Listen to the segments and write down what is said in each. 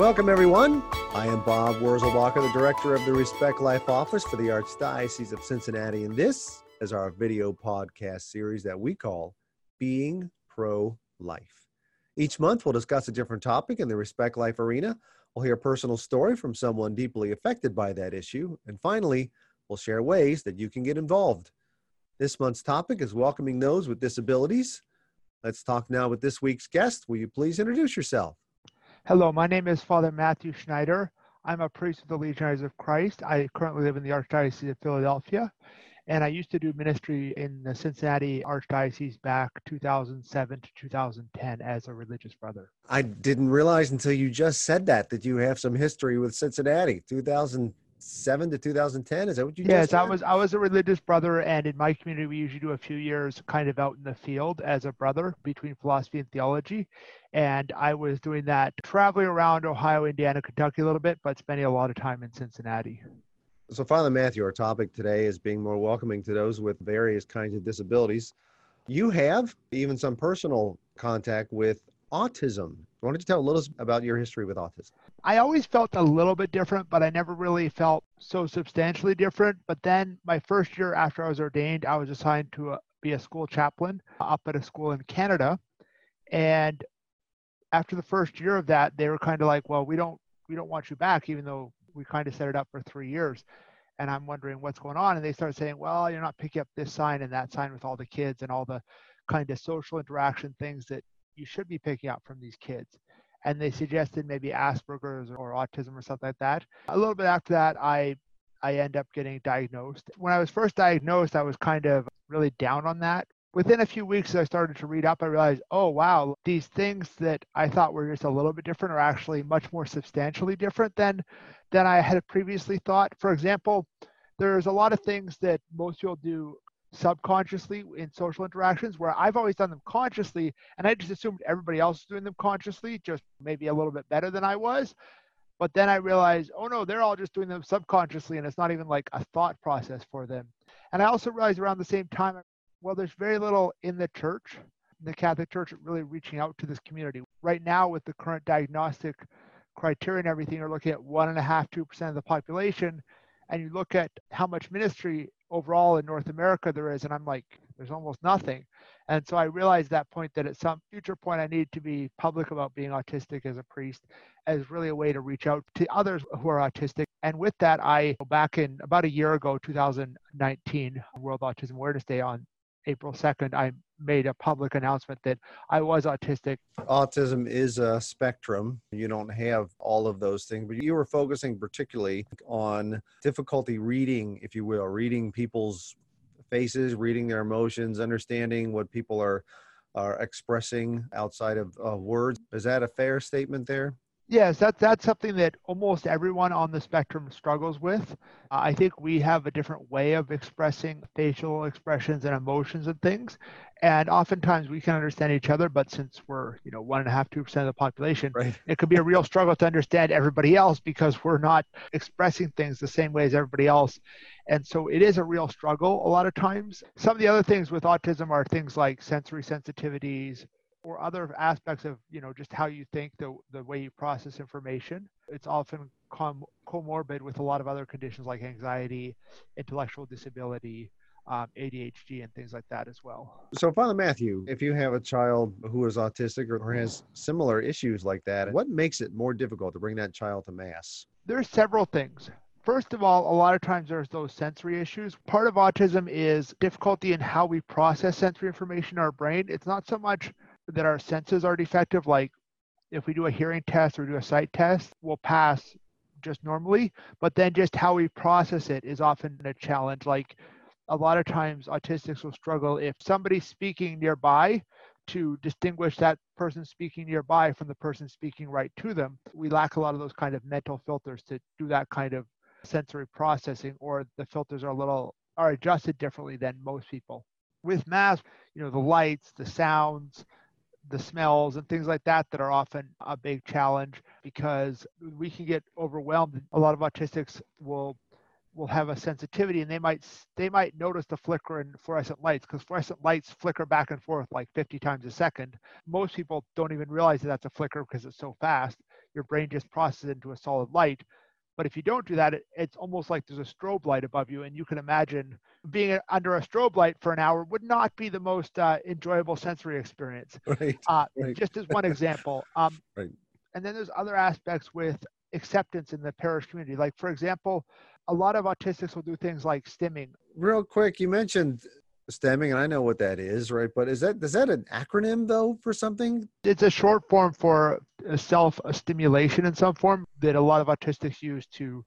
Welcome, everyone. I am Bob Wurzelbacher, the director of the Respect Life Office for the Archdiocese of Cincinnati, and this is our video podcast series that we call Being Pro Life. Each month, we'll discuss a different topic in the Respect Life arena. We'll hear a personal story from someone deeply affected by that issue. And finally, we'll share ways that you can get involved. This month's topic is welcoming those with disabilities. Let's talk now with this week's guest. Will you please introduce yourself? Hello, my name is Father Matthew Schneider. I'm a priest of the Legionaries of Christ. I currently live in the Archdiocese of Philadelphia, and I used to do ministry in the Cincinnati Archdiocese back 2007 to 2010 as a religious brother. I didn't realize until you just said that that you have some history with Cincinnati. 2007 to 2010 is that what you yes i was i was a religious brother and in my community we usually do a few years kind of out in the field as a brother between philosophy and theology. And i was doing that traveling around ohio indiana kentucky a little bit but spending a lot of time in cincinnati. So, Father Matthew, our topic today is being more welcoming to those with various kinds of disabilities. You have even some personal contact with autism. Why don't you tell a little about your history with autism? I always felt a little bit different, but I never really felt so substantially different. But then my first year after I was ordained, I was assigned to a, be a school chaplain up at a school in Canada. And after the first year of that, they were kind of like, well, we don't we don't want you back, even though we kind of set it up for three years. And I'm wondering what's going on. And they start saying, well, you're not picking up this sign and that sign with all the kids and all the kind of social interaction things that you should be picking up from these kids and they suggested maybe Asperger's or autism or something like that. A little bit after that, I I end up getting diagnosed. When I was first diagnosed, I was kind of really down on that. Within a few weeks, I started to read up. I realized, oh wow, these things that I thought were just a little bit different are actually much more substantially different than than I had previously thought. For example, there's a lot of things that most people do subconsciously in social interactions where I've always done them consciously and I just assumed everybody else was doing them consciously, just maybe a little bit better than I was. But then I realized, oh no, they're all just doing them subconsciously and it's not even like a thought process for them. And I also realized around the same time, well, there's very little in the church, in the Catholic Church, really reaching out to this community. Right now, with the current diagnostic criteria and everything, you're looking at one and a half, two percent of the population, and you look at how much ministry overall in North America there is, and I'm like, there's almost nothing. And so I realized that point that at some future point I need to be public about being autistic as a priest as really a way to reach out to others who are autistic. And with that, I back in about a year ago, 2019, World Autism Awareness Day on April 2nd, I made a public announcement that I was autistic. Autism is a spectrum. You don't have all of those things, but you were focusing particularly on difficulty reading, if you will, reading people's faces, reading their emotions, understanding what people are are expressing outside of words. Is that a fair statement there? Yes, that's that's something that almost everyone on the spectrum struggles with. Uh, I think we have a different way of expressing facial expressions and emotions and things, and oftentimes we can understand each other. But since we're you know one and a half, two percent of the population, Right. it could be a real struggle to understand everybody else because we're not expressing things the same way as everybody else, and so it is a real struggle a lot of times. Some of the other things with autism are things like sensory sensitivities, or other aspects of you know just how you think the the way you process information it's often com- comorbid with a lot of other conditions like anxiety intellectual disability um, adhd and things like that as well So, Father Matthew, if you have a child who is autistic or, or has similar issues like that, what makes it more difficult to bring that child to Mass? there's several things First of all, a lot of times there's those sensory issues. Part of autism is difficulty in how we process sensory information in our brain. It's not so much that our senses are defective, like if we do a hearing test or do a sight test, we'll pass just normally, but then just how we process it is often a challenge. Like a lot of times autistics will struggle if somebody's speaking nearby to distinguish that person speaking nearby from the person speaking right to them. We lack a lot of those kind of mental filters to do that kind of sensory processing or the filters are a little are adjusted differently than most people. With Mass, you know, the lights, the sounds, the smells and things like that that are often a big challenge because we can get overwhelmed. A lot of autistics will will have a sensitivity and they might they might notice the flicker in fluorescent lights because fluorescent lights flicker back and forth like 50 times a second most people don't even realize that that's a flicker because it's so fast your brain just processes into a solid light. But if you don't do that, it, it's almost like there's a strobe light above you, and you can imagine being under a strobe light for an hour would not be the most uh, enjoyable sensory experience. Right. Uh, right. Just as one example. Um, Right. And then there's other aspects with acceptance in the parish community. Like, for example, a lot of autistics will do things like stimming. Real quick, you mentioned stimming, and I know what that is, right? But is that is that an acronym though for something? It's a short form for uh, self stimulation in some form that a lot of autistics use to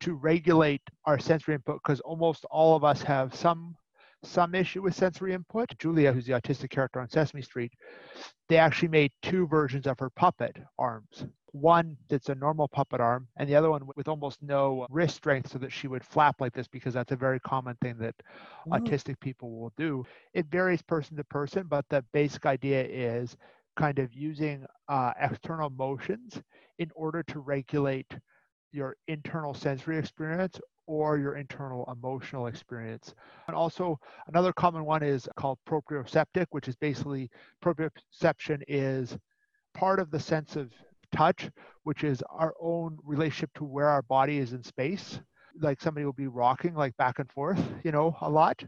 to regulate our sensory input because almost all of us have some some issue with sensory input. Julia, who's the autistic character on Sesame Street, they actually made two versions of her puppet arms. One that's a normal puppet arm, and the other one with almost no wrist strength so that she would flap like this because that's a very common thing that Oh, autistic people will do. It varies person to person, but the basic idea is kind of using uh, external motions in order to regulate your internal sensory experience or your internal emotional experience. And also, another common one is called proprioceptic, which is basically proprioception is part of the sense of touch, which is our own relationship to where our body is in space. Like somebody will be rocking like back and forth, you know, a lot.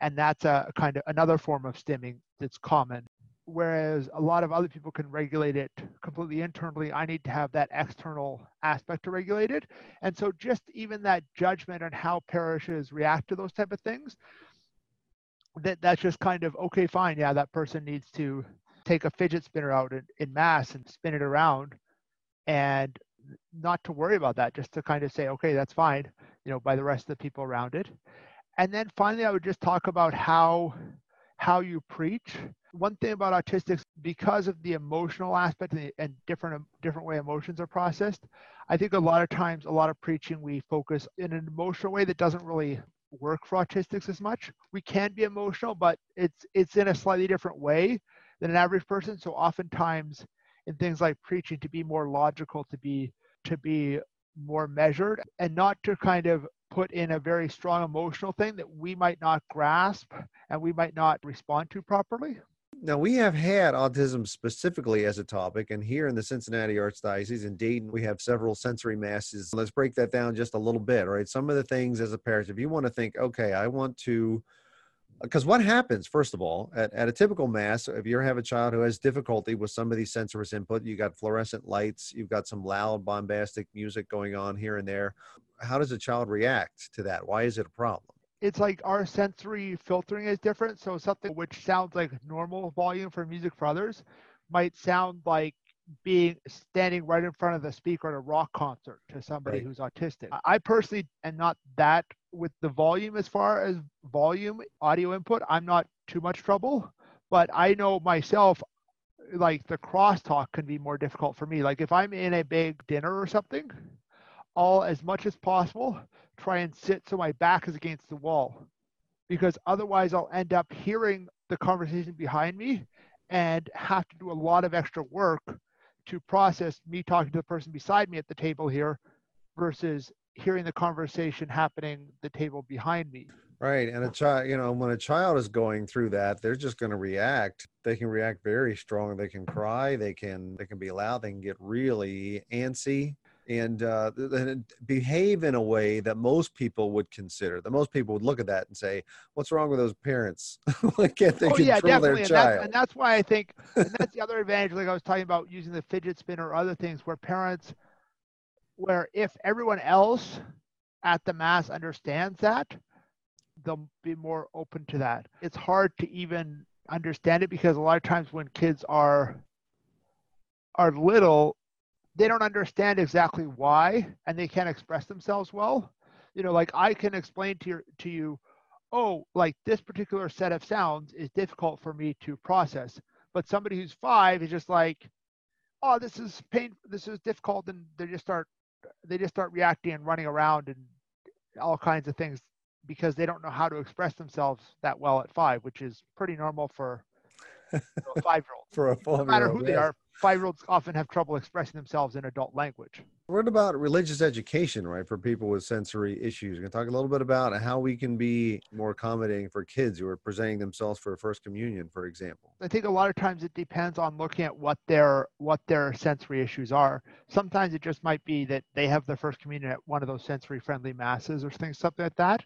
And that's a kind of another form of stimming that's common. Whereas a lot of other people can regulate it completely internally, I need to have that external aspect to regulate it. And so just even that judgment on how parishes react to those type of things, that that's just kind of okay, fine. Yeah, that person needs to take a fidget spinner out in, in mass and spin it around and not to worry about that, just to kind of say, okay, that's fine, you know, by the rest of the people around it. And then finally, I would just talk about how how you preach. One thing about autistics, because of the emotional aspect and, the, and different different way emotions are processed, I think a lot of times, a lot of preaching, we focus in an emotional way that doesn't really work for autistics as much. We can be emotional, but it's it's in a slightly different way than an average person. So oftentimes, in things like preaching, to be more logical, to be to be more measured, and not to kind of put in a very strong emotional thing that we might not grasp and we might not respond to properly. Now we have had autism specifically as a topic, and here in the Cincinnati Archdiocese in Dayton, we have several sensory masses. Let's break that down just a little bit, right? Some of the things as a parent, if you want to think, okay, I want to, uh, because what happens, first of all, at, at a typical mass, if you have a child who has difficulty with some of these sensory input, you got fluorescent lights, you've got some loud, bombastic music going on here and there. How does a child react to that? Why is it a problem? It's like our sensory filtering is different. So something which sounds like normal volume for music for others might sound like being standing right in front of the speaker at a rock concert to somebody Right. who's autistic. I personally am not that with the volume as far as volume audio input. I'm not too much trouble, but I know myself like the crosstalk can be more difficult for me. Like if I'm in a big dinner or something, I'll as much as possible try and sit so my back is against the wall because otherwise I'll end up hearing the conversation behind me and have to do a lot of extra work to process me talking to the person beside me at the table here versus hearing the conversation happening the table behind me. Right. And a child, you know, when a child is going through that, they're just going to react. They can react very strong. They can cry. They can, they can be loud. They can get really antsy and uh, behave in a way that most people would consider. That most people would look at that and say, "What's wrong with those parents? Why can't they oh yeah, control their definitely, and child?" that's, and that's why I think and that's the other advantage. Like I was talking about using the fidget spinner or other things where parents, where if everyone else at the mass understands that, they'll be more open to that. It's hard to even understand it because a lot of times when kids are are little, they don't understand exactly why and they can't express themselves well. You know, like I can explain to your to you, oh, like this particular set of sounds is difficult for me to process. But somebody who's five is just like, oh, this is pain, this is difficult, and they just start they just start reacting and running around and all kinds of things because they don't know how to express themselves that well at five, which is pretty normal for a five-year-old. For a No matter five-year-old, who they are, five-year-olds often have trouble expressing themselves in adult language. What about religious education, right, for people with sensory issues? We're going to talk a little bit about how we can be more accommodating for kids who are presenting themselves for a First Communion, for example. I think a lot of times it depends on looking at what their what their sensory issues are. Sometimes it just might be that they have their First Communion at one of those sensory friendly masses or things, something like that.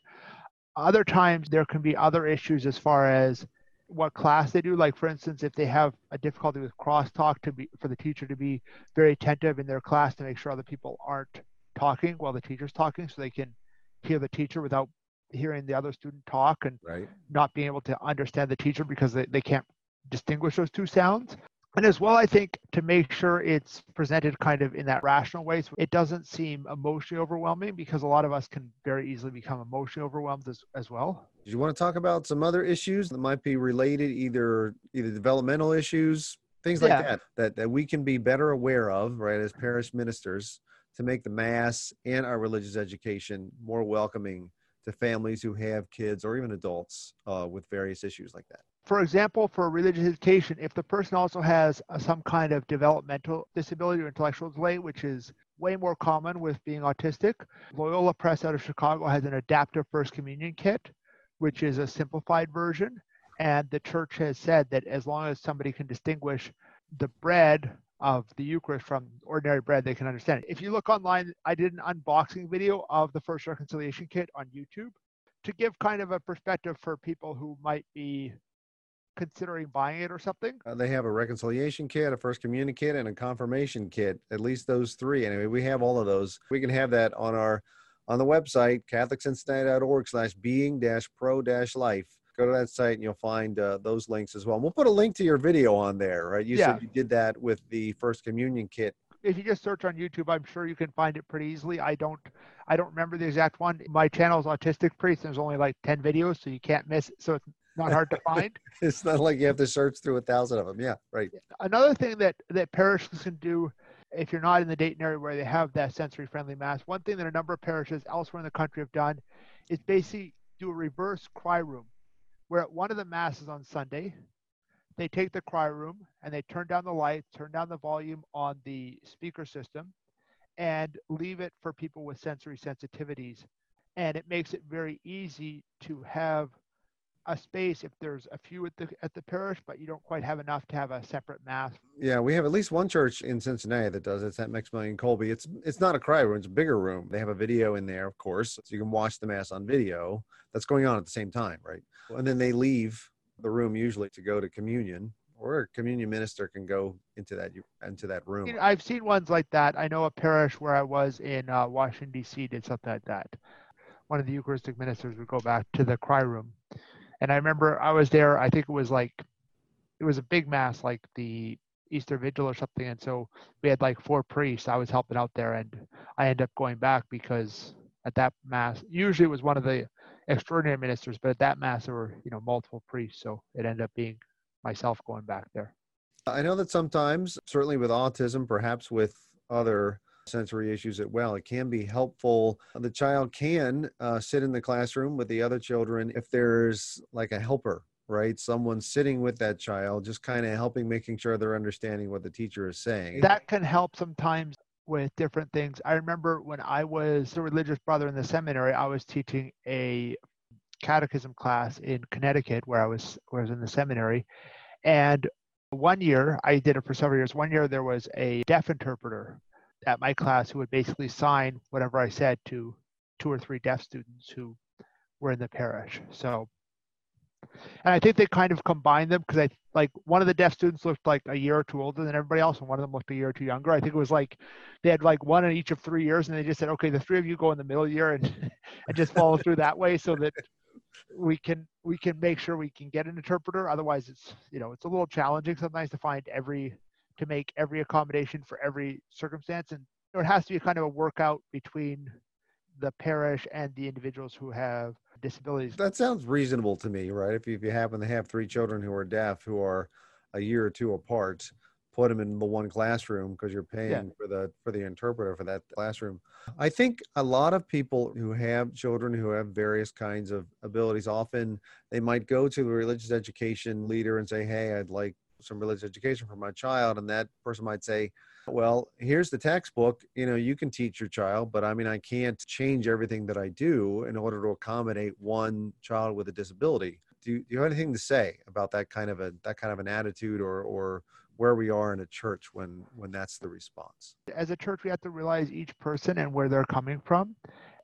Other times there can be other issues as far as what class they do. Like for instance, if they have a difficulty with crosstalk, to be for the teacher to be very attentive in their class to make sure other people aren't talking while the teacher's talking, so they can hear the teacher without hearing the other student talk and right. not being able to understand the teacher because they, they can't distinguish those two sounds. And as well, I think to make sure it's presented kind of in that rational way, so it doesn't seem emotionally overwhelming because a lot of us can very easily become emotionally overwhelmed as, as well. Do you want to talk about some other issues that might be related, either either developmental issues, things like Yeah. that, that that we can be better aware of, right, as parish ministers, to make the mass and our religious education more welcoming to families who have kids or even adults uh, with various issues like that. For example, for religious education, if the person also has uh, some kind of developmental disability or intellectual delay, which is way more common with being autistic, Loyola Press out of Chicago has an adaptive First Communion kit, which is a simplified version. And the church has said that as long as somebody can distinguish the bread of the Eucharist from ordinary bread, they can understand it. If you look online, I did an unboxing video of the First Reconciliation Kit on YouTube to give kind of a perspective for people who might be considering buying it or something. Uh, they have a reconciliation kit, a first communion kit, and a confirmation kit. At least those three. Anyway, we have all of those. We can have that on our on the website catholic.cincinnati.org slash being dash pro dash life. Go to that site and you'll find uh, those links as well. And we'll put a link to your video on there, right? You Yeah. said you did that with the first communion kit. If you just search on YouTube, I'm sure you can find it pretty easily. I don't I don't remember the exact one. My channel is Autistic Priest. There's only like 10 videos, so you can't miss it. So it's not hard to find. It's not like you have to search through a thousand of them. Yeah, right. Another thing that that parishes can do if you're not in the Dayton area where they have that sensory friendly mass, one thing that a number of parishes elsewhere in the country have done is basically do a reverse cry room where at one of the masses on Sunday, they take the cry room and they turn down the lights, turn down the volume on the speaker system, and leave it for people with sensory sensitivities. And it makes it very easy to have a space if there's a few at the at the parish, but you don't quite have enough to have a separate mass. Yeah, we have at least one church in Cincinnati that does it. It's at Maximilian Kolbe. It's it's not a cry room; it's a bigger room. They have a video in there, of course, so you can watch the mass on video. That's going on at the same time, right? And then they leave the room usually to go to communion, or a communion minister can go into that into that room. I've seen ones like that. I know a parish where I was in uh, Washington D.C. did something like that. One of the Eucharistic ministers would go back to the cry room, and I remember I was there. I think it was like it was a big mass, like the Easter Vigil or something, and so we had like four priests. I was helping out there, and I ended up going back because at that mass, usually it was one of the extraordinary ministers, but at that mass there were you know multiple priests, so it ended up being myself going back there. I know that sometimes, certainly with autism, perhaps with other sensory issues as well, it can be helpful. The child can uh, sit in the classroom with the other children if there's like a helper, right? Someone sitting with that child, just kind of helping, making sure they're understanding what the teacher is saying. that can help sometimes with different things. I remember when I was a religious brother in the seminary, I was teaching a catechism class in Connecticut where I was where I was in the seminary. And one year, I did it for several years. One year there was a deaf interpreter at my class who would basically sign whatever I said to two or three deaf students who were in the parish. So and I think they kind of combined them because I like one of the deaf students looked like a year or two older than everybody else, and one of them looked a year or two younger. I think it was like they had like one in each of three years, and they just said, okay, the three of you go in the middle year and and just follow through that way, so that we can we can make sure we can get an interpreter. Otherwise, it's you know it's a little challenging sometimes to find every to make every accommodation for every circumstance, and it has to be kind of a workout between the parish and the individuals who have disabilities. That sounds reasonable to me, right? If you, if you happen to have three children who are deaf who are a year or two apart, put them in the one classroom because you're paying Yeah. for the for the interpreter for that classroom. I think a lot of people who have children who have various kinds of abilities often they might go to the religious education leader and say, "Hey, I'd like some religious education for my child," and that person might say, well, here's the textbook. You know, you can teach your child, but I mean, I can't change everything that I do in order to accommodate one child with a disability. Do you, do you have anything to say about that kind of a that kind of an attitude or or where we are in a church when when that's the response? As a church, we have to realize each person and where they're coming from,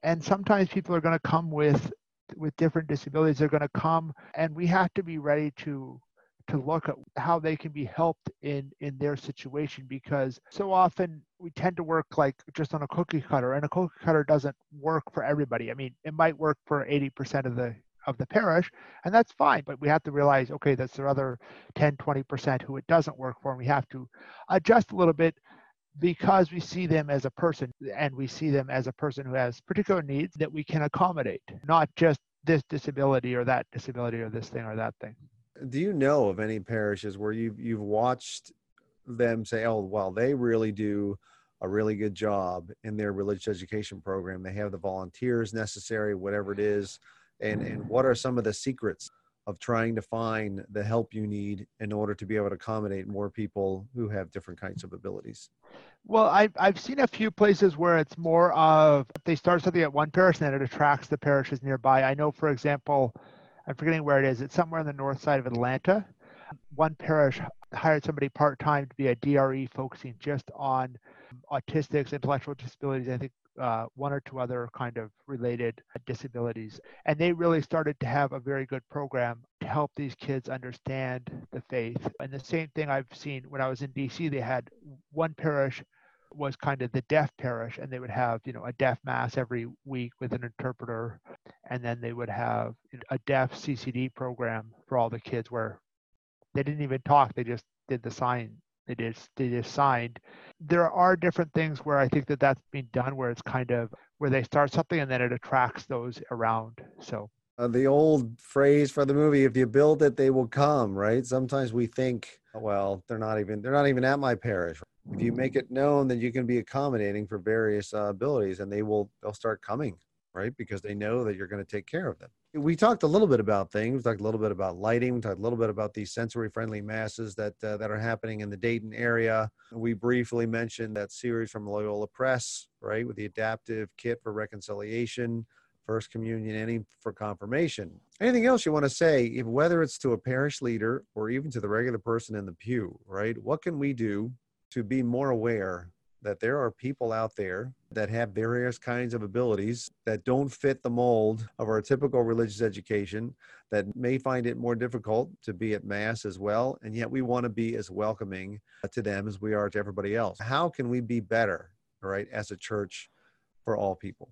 and sometimes people are going to come with with different disabilities. They're going to come, and we have to be ready to to look at how they can be helped in in their situation because so often we tend to work like just on a cookie cutter and a cookie cutter doesn't work for everybody. I mean it might work for 80% of the of the parish and that's fine but we have to realize okay that's the other 10 20% who it doesn't work for and we have to adjust a little bit because we see them as a person and we see them as a person who has particular needs that we can accommodate not just this disability or that disability or this thing or that thing do you know of any parishes where you've you've watched them say, "Oh, well, they really do a really good job in their religious education program. They have the volunteers necessary, whatever it is." And and what are some of the secrets of trying to find the help you need in order to be able to accommodate more people who have different kinds of abilities? Well, I've, I've seen a few places where it's more of they start something at one parish and then it attracts the parishes nearby. I know, for example, I'm forgetting where it is. It's somewhere on the north side of Atlanta. One parish hired somebody part time to be a DRE focusing just on autistics, intellectual disabilities, I think uh, one or two other kind of related disabilities. And they really started to have a very good program to help these kids understand the faith. And the same thing I've seen when I was in DC, they had one parish was kind of the deaf parish and they would have you know a deaf mass every week with an interpreter and then they would have a deaf ccd program for all the kids where they didn't even talk they just did the sign they just they just signed. There are different things where i think that that's being done where it's kind of where they start something and then it attracts those around. So uh, the old phrase for the movie if you build it they will come right? Sometimes we think well they're not even they're not even at my parish. If you make it known that you can be accommodating for various uh, abilities and they will they'll start coming right? Because they know that you're going to take care of them. We talked a little bit about things. We talked a little bit about lighting. We talked a little bit about these sensory friendly masses that uh, that are happening in the dayton area. We briefly mentioned that series from loyola press right with the adaptive kit for reconciliation first communion any for confirmation anything else you want to say whether it's to a parish leader or even to the regular person in the pew right what can we do to be more aware that there are people out there that have various kinds of abilities that don't fit the mold of our typical religious education, that may find it more difficult to be at Mass as well. And yet we want to be as welcoming to them as we are to everybody else. How can we be better, right, as a church for all people?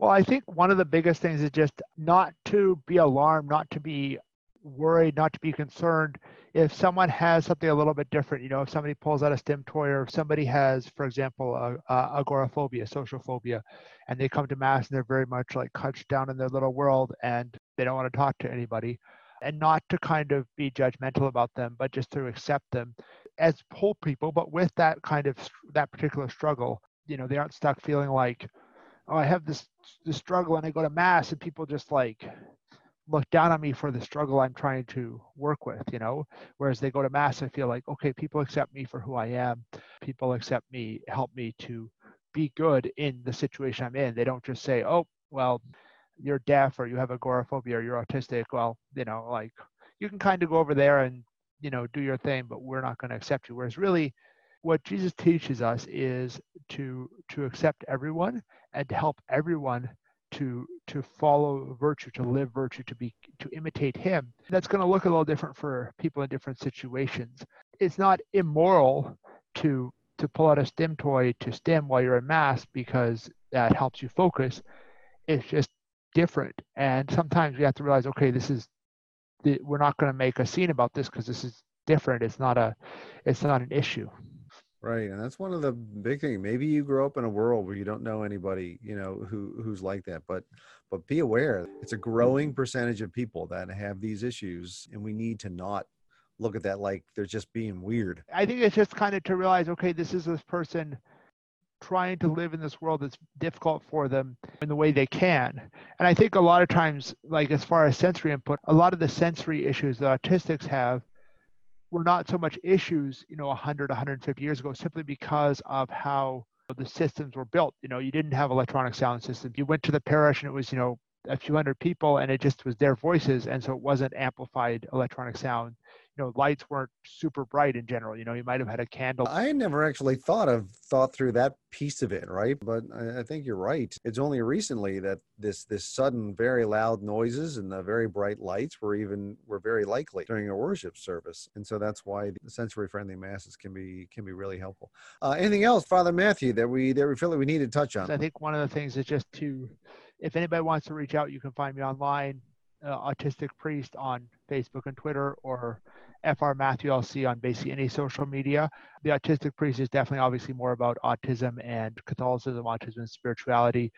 Well, I think one of the biggest things is just not to be alarmed, not to be worried, not to be concerned. If someone has something a little bit different, you know, if somebody pulls out a stim toy or if somebody has, for example, a, a agoraphobia, social phobia, and they come to mass and they're very much like hunched down in their little world and they don't want to talk to anybody, and not to kind of be judgmental about them, but just to accept them as whole people, but with that kind of that particular struggle, you know, they aren't stuck feeling like, oh, I have this this struggle and I go to mass and people just like look down on me for the struggle I'm trying to work with, you know. Whereas they go to mass, I feel like, okay, people accept me for who I am. People accept me, help me to be good in the situation I'm in. They don't just say, oh, well, you're deaf or you have agoraphobia or you're autistic. Well, you know, like you can kind of go over there and, you know, do your thing, but we're not going to accept you. Whereas really, what Jesus teaches us is to to accept everyone and to help everyone to to follow virtue, to live virtue, to be to imitate him. That's going to look a little different for people in different situations. It's not immoral to to pull out a stim toy to stim while you're in mass because that helps you focus. It's just different, and sometimes we have to realize, okay, this is we're not going to make a scene about this because this is different. It's not a it's not an issue. Right, and that's one of the big things. Maybe you grow up in a world where you don't know anybody, you know, who who's like that. But but be aware, it's a growing mm-hmm. percentage of people that have these issues, and we need to not look at that like they're just being weird. I think it's just kind of to realize, okay, this is this person trying to live in this world that's difficult for them in the way they can. And I think a lot of times, like as far as sensory input, a lot of the sensory issues that autistics have were not so much issues, you know, 100, 150 years ago, simply because of how the systems were built. You know, you didn't have electronic sound systems. You went to the parish and it was, you know, a few hundred people and it just was their voices. And so it wasn't amplified electronic sound you know lights weren't super bright in general you know you might have had a candle. I never actually thought of thought through that piece of it right? But I, I, think you're right. It's only recently that this this sudden very loud noises and the very bright lights were even were very likely during a worship service. And so that's why the sensory friendly masses can be can be really helpful. Uh, anything else father matthew that we that we feel like we need to touch on? I think one of the things is just to if anybody wants to reach out you can find me online uh, autistic priest on Facebook and Twitter or FR Matthew LC on basically any social media. The Autistic Priest is definitely obviously more about autism and Catholicism, autism and spirituality.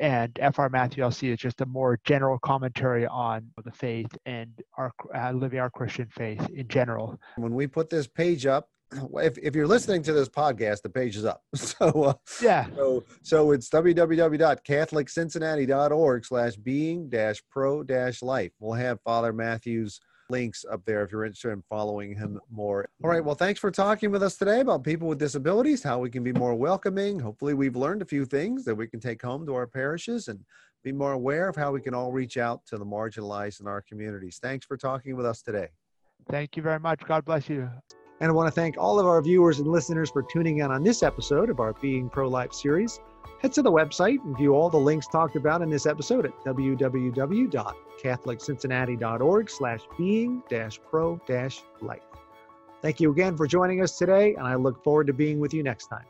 And FR Matthew LC is just a more general commentary on the faith and our uh, living our Christian faith in general. When we put this page up, if, if you're listening to this podcast, the page is up. So uh, yeah. So so it's www.catholiccincinnati.org slash being dash pro dash life. We'll have Father Matthew's links up there if you're interested in following him more. All right. Mm-hmm. Well, thanks for talking with us today about people with disabilities, how we can be more welcoming. Hopefully, we've learned a few things that we can take home to our parishes and be more aware of how we can all reach out to the marginalized in our communities. Thanks for talking with us today. Thank you very much. God bless you. And I want to thank all of our viewers and listeners for tuning in on this episode of our Being Pro Life series. Head to the website and view all the links talked about in this episode at www.catholiccincinnati.org slash being dash pro dash life. Thank you again for joining us today, and I look forward to being with you next time.